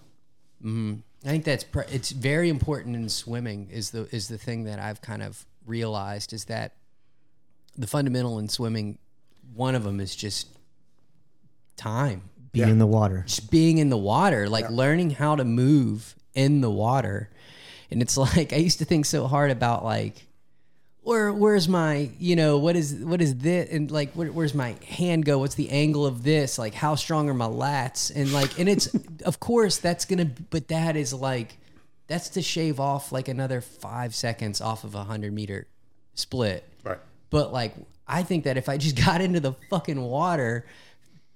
Mm-hmm. I think that's pr- it's very important in swimming. Is the is the thing that I've kind of realized is that the fundamental in swimming, one of them is just time. Be in the water. just being in the water, like learning how to move in the water. And it's <laughs> like I used to think so hard about like where where's my you know what is what is this and like where, where's my hand go what's the angle of this like how strong are my lats and like and it's <laughs> of course that's gonna but that is like that's to shave off like another five seconds off of a hundred meter split Right. but like, I think that if I just <laughs> got into the fucking water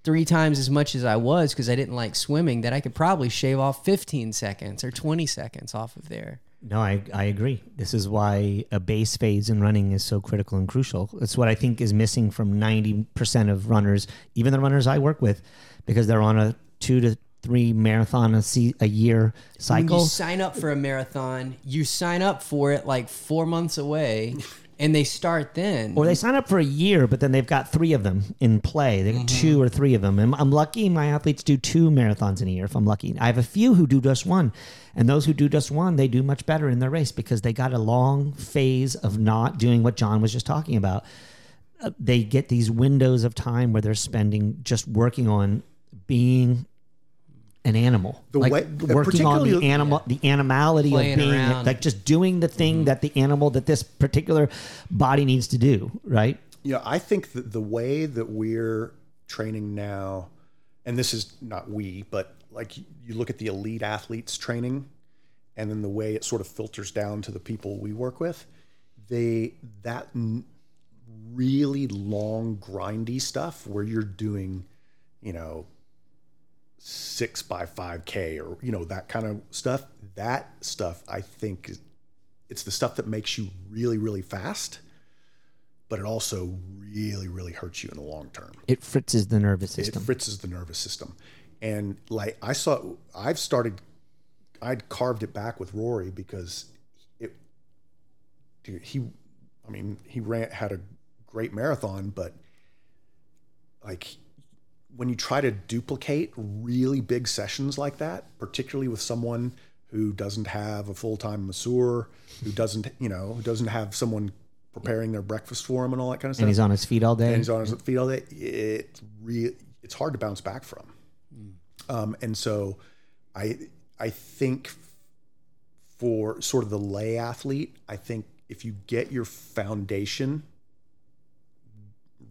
three times as much as I was because I didn't like swimming, that I could probably shave off 15 seconds or 20 seconds off of there. No, I, I agree. This is why a base phase in running is so critical and crucial. It's what I think is missing from 90% of runners, even the runners I work with, because they're on a two to three marathon a, se- a year When cycle. you sign up for a marathon, you sign up for it like four months away, and they start then. Or they sign up for a year, but then they've got three of them in play. They got two or three of them. And I'm lucky my athletes do two marathons in a year if I'm lucky. I have a few who do just one. And those who do just one, they do much better in their race because they got a long phase of not doing what John was just talking about. Uh, they get these windows of time where they're spending just working on being an animal, The like way- working on the particularly- animal, the animality Playing of being, around. like just doing the thing mm-hmm. that the animal that this particular body needs to do, right? Yeah, I think that the way that we're training now, and this is not we, but like you look at the elite athletes training, and then the way it sort of filters down to the people we work with, they that really long grindy stuff where you're doing, you know, six by five k or you know that kind of stuff. That stuff I think it's the stuff that makes you really really fast but it also really, really hurts you in the long term. It fritzes the nervous system. It fritzes the nervous system. And like I saw, I've started, I'd carved it back with Rory because it, dude, he, I mean, he ran, had a great marathon, but like when you try to duplicate really big sessions like that, particularly with someone who doesn't have a full time masseur, who doesn't, you know, who doesn't have someone preparing their breakfast for him and all that kind of stuff and he's on his feet all day. and he's on his feet all day, it's re- it's hard to bounce back from. Um, and so, I I think for sort of the lay athlete, I think if you get your foundation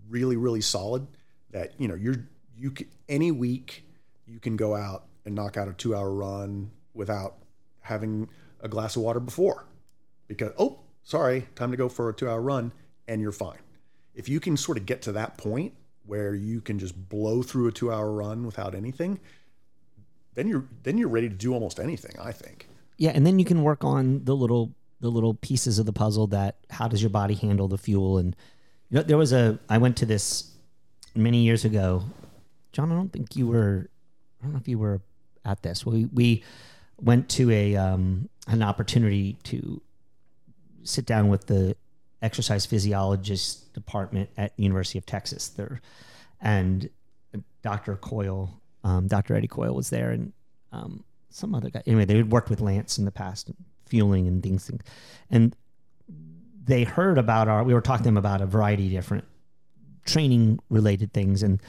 really really solid, that you know you're you can, any week you can go out and knock out a two hour run without having a glass of water before, because oh sorry time to go for a two hour run and you're fine if you can sort of get to that point where you can just blow through a two hour run without anything, then you're then you're ready to do almost anything. I think. Yeah, and then you can work on the little the little pieces of the puzzle that how does your body handle the fuel and you know there was a I went to this many years ago. John, I don't think you were I don't know if you were at this. We we went to a um an opportunity to sit down with the exercise physiologist department at University of Texas there and Dr. Coyle um, Dr. Eddie Coyle was there and um, some other guy. Anyway, they had worked with Lance in the past, fueling and things, things. And they heard about our, we were talking to them about a variety of different training related things. And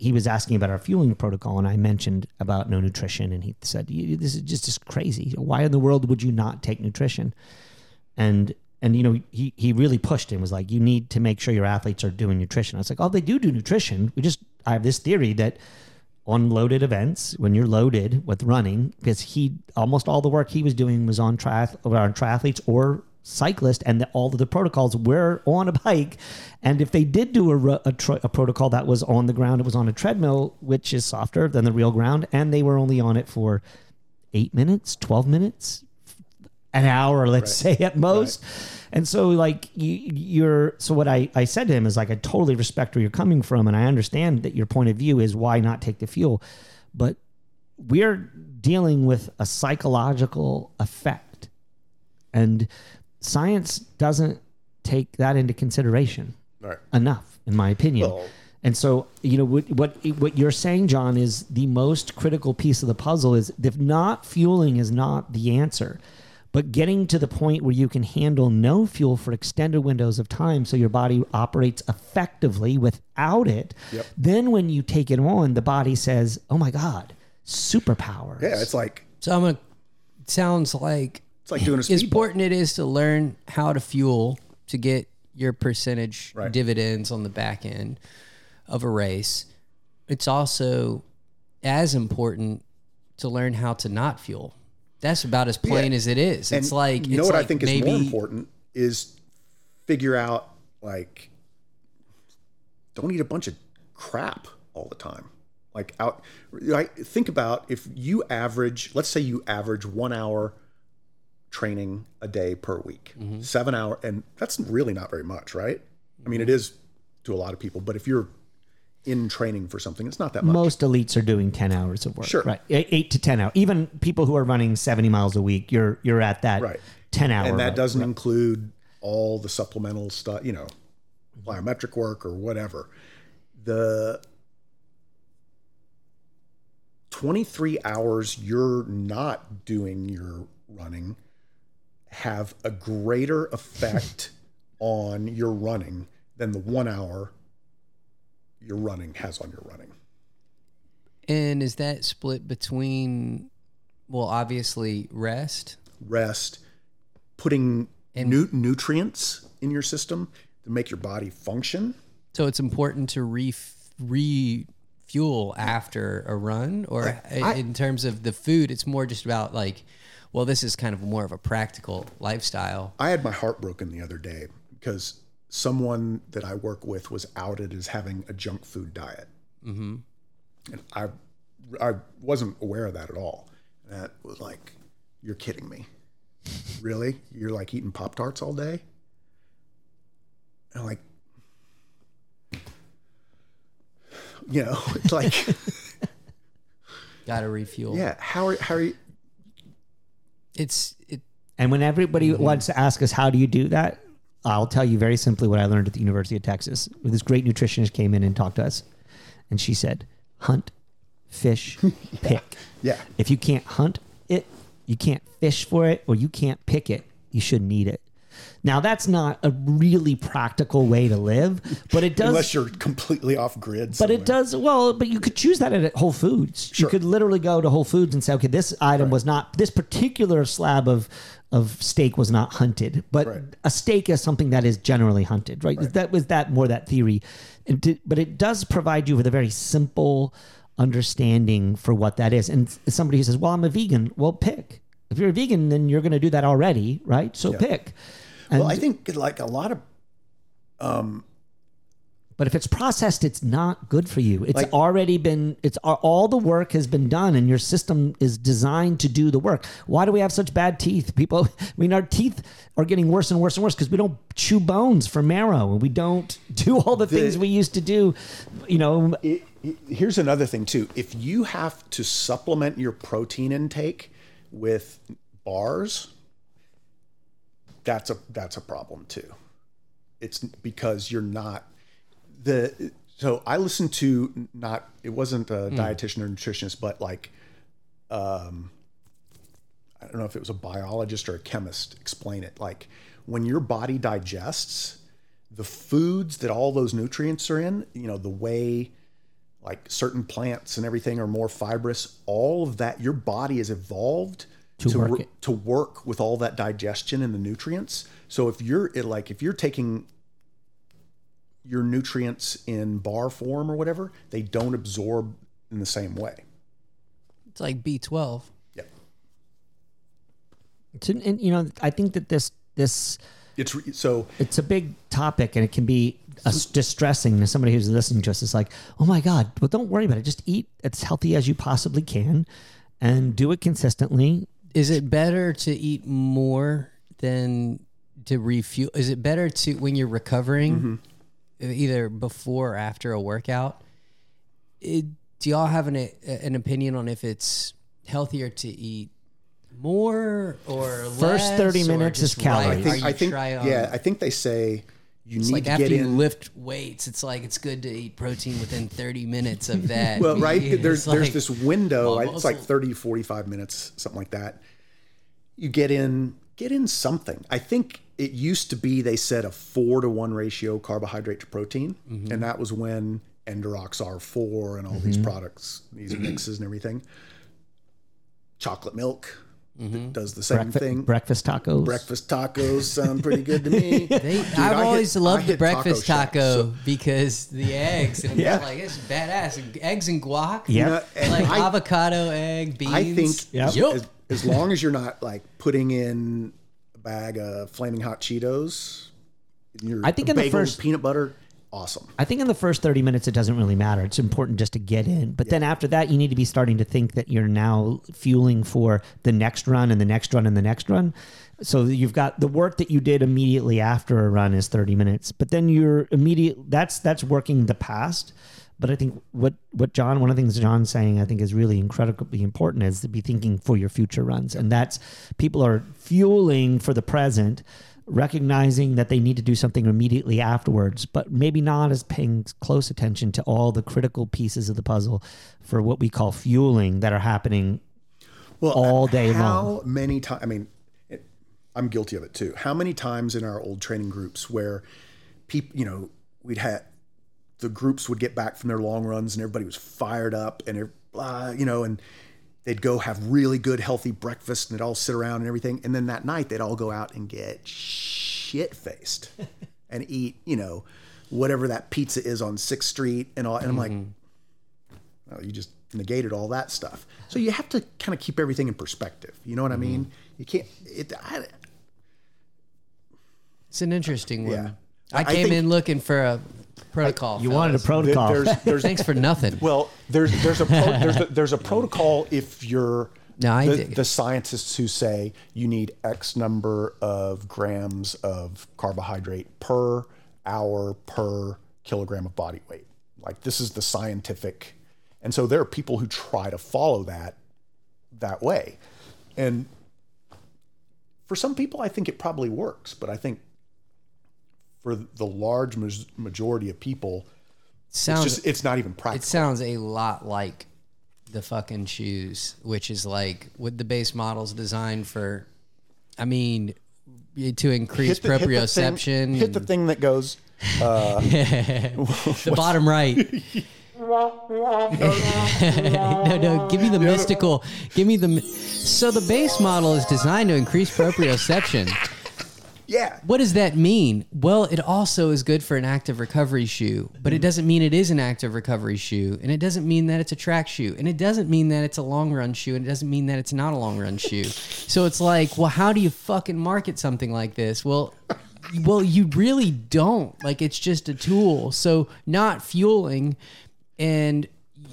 he was asking about our fueling protocol. And I mentioned about no nutrition. And he said, This is just, just crazy. Why in the world would you not take nutrition? And, and you know, he, he really pushed and was like, you need to make sure your athletes are doing nutrition. I was like, oh, they do do nutrition. We just, I have this theory that on loaded events when you're loaded with running because he almost all the work he was doing was on triath- on triathletes or cyclists and the, all of the protocols were on a bike. And if they did do a, a, a protocol that was on the ground it was on a treadmill which is softer than the real ground and they were only on it for eight minutes 12 minutes an hour, let's say at most. And so like you, you're so what I, I said to him is like I totally respect where you're coming from and I understand that your point of view is why not take the fuel, but we're dealing with a psychological effect. And science doesn't take that into consideration Right. enough, in my opinion. Well- and so, you know, what, what what you're saying, John, is the most critical piece of the puzzle. Is if not fueling is not the answer, but getting to the point where you can handle no fuel for extended windows of time, so your body operates effectively without it. Yep. Then, when you take it on, the body says, "Oh my God, superpowers!" Yeah, it's like So I'm a. Sounds like it's like doing a speed important it is to learn how to fuel to get your percentage Right. dividends on the back end of a race. It's also as important to learn how to not fuel. That's about as plain as it is. It's like you know it's what I like think maybe, is more important is figure out like don't eat a bunch of crap all the time. Like out, like think about if you average, let's say you average one hour training a day per week, Mm-hmm. seven hour, and that's really not very much, right? I mean, it is to a lot of people, but if you're in training for something, it's not that much. Most elites are doing ten hours of work. Sure. right, eight, to ten hours. Even people who are running seventy miles a week, you're you're at that Right. ten hour. and that doesn't include all the supplemental stuff, you know, plyometric work or whatever. The 23 hours you're not doing your running have a greater effect <laughs> on your running than the one hour your running has on your running. And is that split between well, obviously rest Rest, putting nu- nutrients in your system to make your body function. So it's important to re refuel after a run, or I- in terms of the food, it's more just about like, well, this is kind of more of a practical lifestyle. I had my heart broken the other day because someone that I work with was outed as having a junk food diet, mm-hmm. and I I wasn't aware of that at all. That was like, you're kidding me, really? You're like eating pop tarts all day? And I'm like, you know, <laughs> it's like, <laughs> Got to refuel. yeah, how are how are you? It's it. And when everybody Mm-hmm. wants to ask us, how do you do that? I'll tell you very simply what I learned at the University of Texas. This great nutritionist came in and talked to us, and she said, hunt, fish, <laughs> pick. Yeah, If you can't hunt it, you can't fish for it, or you can't pick it, you shouldn't eat it. Now, that's not a really practical way to live, but it does. unless you're completely off grid. But it does well. But you could choose that at Whole Foods. You could literally go to Whole Foods and say, okay, this item was not this particular slab of of steak was not hunted, but Right. a steak is something that is generally hunted, right? That was that more that theory, but it does provide you with a very simple understanding for what that is. And somebody who says, "Well, I'm a vegan," well, pick. If you're a vegan, then you're going to do that already, right? So pick. And, Well, I think like a lot of um, But if it's processed, it's not good for you. It's Like- already been. It's all the work has been done, and your system is designed to do the work. Why do we have such bad teeth? <laughs> People, I mean, our teeth are getting worse and worse and worse because we don't chew bones for marrow, and we don't <laughs> do all the, things we used to do. You know, it- here's another thing too. If you have to supplement your protein intake with bars, that's a that's a problem too. It's because you're not the so I listened to not it wasn't a dietitian or nutritionist, but like um I don't know if it was a biologist or a chemist explain it. Like when your body digests, the foods that all those nutrients are in, you know, the way like certain plants and everything are more fibrous, all of that, your body has evolved To work wor- it. to work with all that digestion and the nutrients. So if you're it, like if you're taking your nutrients in bar form or whatever, they don't absorb in the same way. It's like B twelve. Yeah. to, and you know, I think that this this It's re- so it's a big topic, and it can be distressing to somebody who's listening to us. It's like, oh my god, well, don't worry about it. Just eat as healthy as you possibly can, and do it consistently. Is it better to eat more than to refuel? Is it better to when you're recovering, mm-hmm. either before or after a workout? It, do y'all have an an opinion on if it's healthier to eat more or First less, 30 minutes is just right? calories. I think, I think yeah, I think they say you It's need like to after get you in. lift weights, it's like it's good to eat protein within 30 minutes of that. well, right? <laughs> It's There's like- there's this window. well? It's like muscle- 30 to 45 minutes, something like that. You get in get in something. I think it used to be they said a four to one ratio carbohydrate to protein, Mm-hmm. and that was when Endurox R4 and all these products, these mixes and everything. Chocolate milk Mm-hmm. does the same Breakfast, thing. breakfast tacos. Breakfast tacos sound pretty good to me. <laughs> They, Dude, I've I always I loved the hit Taco breakfast Shack, taco so- because the eggs and <laughs> Yeah. it's like it's badass. Eggs and guac. Yep. know, and Like I- avocado, egg, beans. I think Yep. Yup. as, as long as you're not like putting in a bag of flaming hot Cheetos, your I think in the first- peanut butter, awesome. I think in the first 30 minutes, it doesn't really matter. It's important just to get in. But then after that, you need to be starting to think that you're now fueling for the next run and the next run and the next run. So you've got the work that you did immediately after a run is 30 minutes, but then you're immediate. That's that's working the past. But I think what what John, one of the things John's saying, I think is really incredibly important is to be thinking for your future runs, and that's people are fueling for the present recognizing that they need to do something immediately afterwards, but maybe not as paying close attention to all the critical pieces of the puzzle for what we call fueling that are happening Well, all day how long. How many times? I mean, it, I'm guilty of it too. How many times in our old training groups where people, you know, we'd had the groups would get back from their long runs and everybody was fired up and blah, you know, and they'd go have really good healthy breakfast and they'd all sit around and everything, and then that night they'd all go out and get shit faced <laughs> and eat, you know, whatever that pizza is on Sixth Street and all. And I'm like, mm-hmm. well, you just negated all that stuff. So you have to kind of keep everything in perspective. You know what I mm-hmm. mean? You can't. It, I, It's an interesting one. Yeah. I I came think- in looking for a protocol. You wanted a fellas. th- protocol. there's there's <laughs> Thanks for nothing. well there's there's a pro, <laughs> there's a, there's a protocol if you're No, I the, the scientists who say you need X number of grams of carbohydrate per hour per kilogram of body weight. Like this is the scientific, and so there are people who try to follow that that way, and for some people, I think it probably works, but I think for the large majority of people, sounds it's just it's not even practical. it sounds a lot like the fucking shoes, which is like with the base models designed for. I mean, to increase Hit the- hit the thing- proprioception. Hit the thing that goes. Uh, <laughs> <laughs> the bottom right. <laughs> no, no, give me the mystical. Give me the. So the base model is designed to increase proprioception. Yeah, What does that mean? Well, it also is good for an active recovery shoe, but it mm-hmm. doesn't mean it is an active recovery shoe, and it doesn't mean that it's a track shoe, and it doesn't mean that it's a long run shoe, and it doesn't mean that it's not a long run <laughs> shoe. So it's like, well, how do you fucking market something like this? Well, well, you really don't. Like it's just a tool. So not fueling and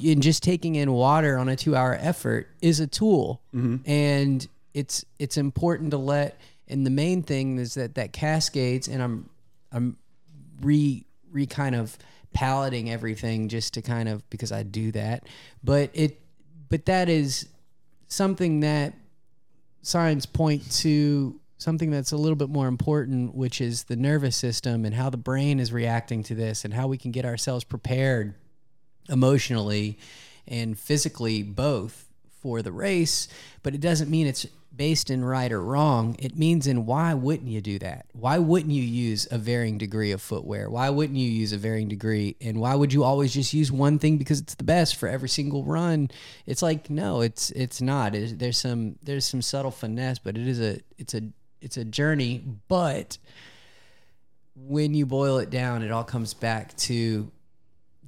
and just taking in water on a 2-hour effort is a tool. Mm-hmm. And it's it's important to let and the main thing is that that cascades and I'm I'm re re kind of palating everything just to kind of because I do that. But it but that is something that signs point to something that's a little bit more important, which is the nervous system and how the brain is reacting to this and how we can get ourselves prepared emotionally and physically both for the race. But it doesn't mean it's based in right or wrong. It means in why wouldn't you do that? Why wouldn't you use a varying degree of footwear? Why wouldn't you use a varying degree? And why would you always just use one thing because it's the best for every single run? It's like no, it's it's not. It, there's some there's some subtle finesse, but it is a it's a it's a journey. But when you boil it down, it all comes back to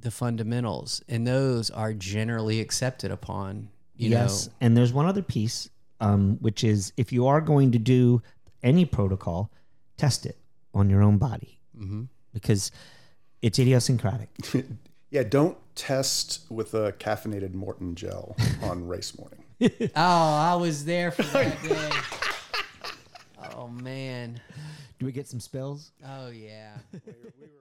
the fundamentals, and those are generally accepted upon. You yes. know, And there's one other piece, um, which is if you are going to do any protocol, test it on your own body Mm-hmm. because it's idiosyncratic. <laughs> yeah. Don't test with a caffeinated Maurten gel <laughs> on race morning. oh, I was there for that <laughs> day. Oh man. Do we get some spills? Oh yeah. we were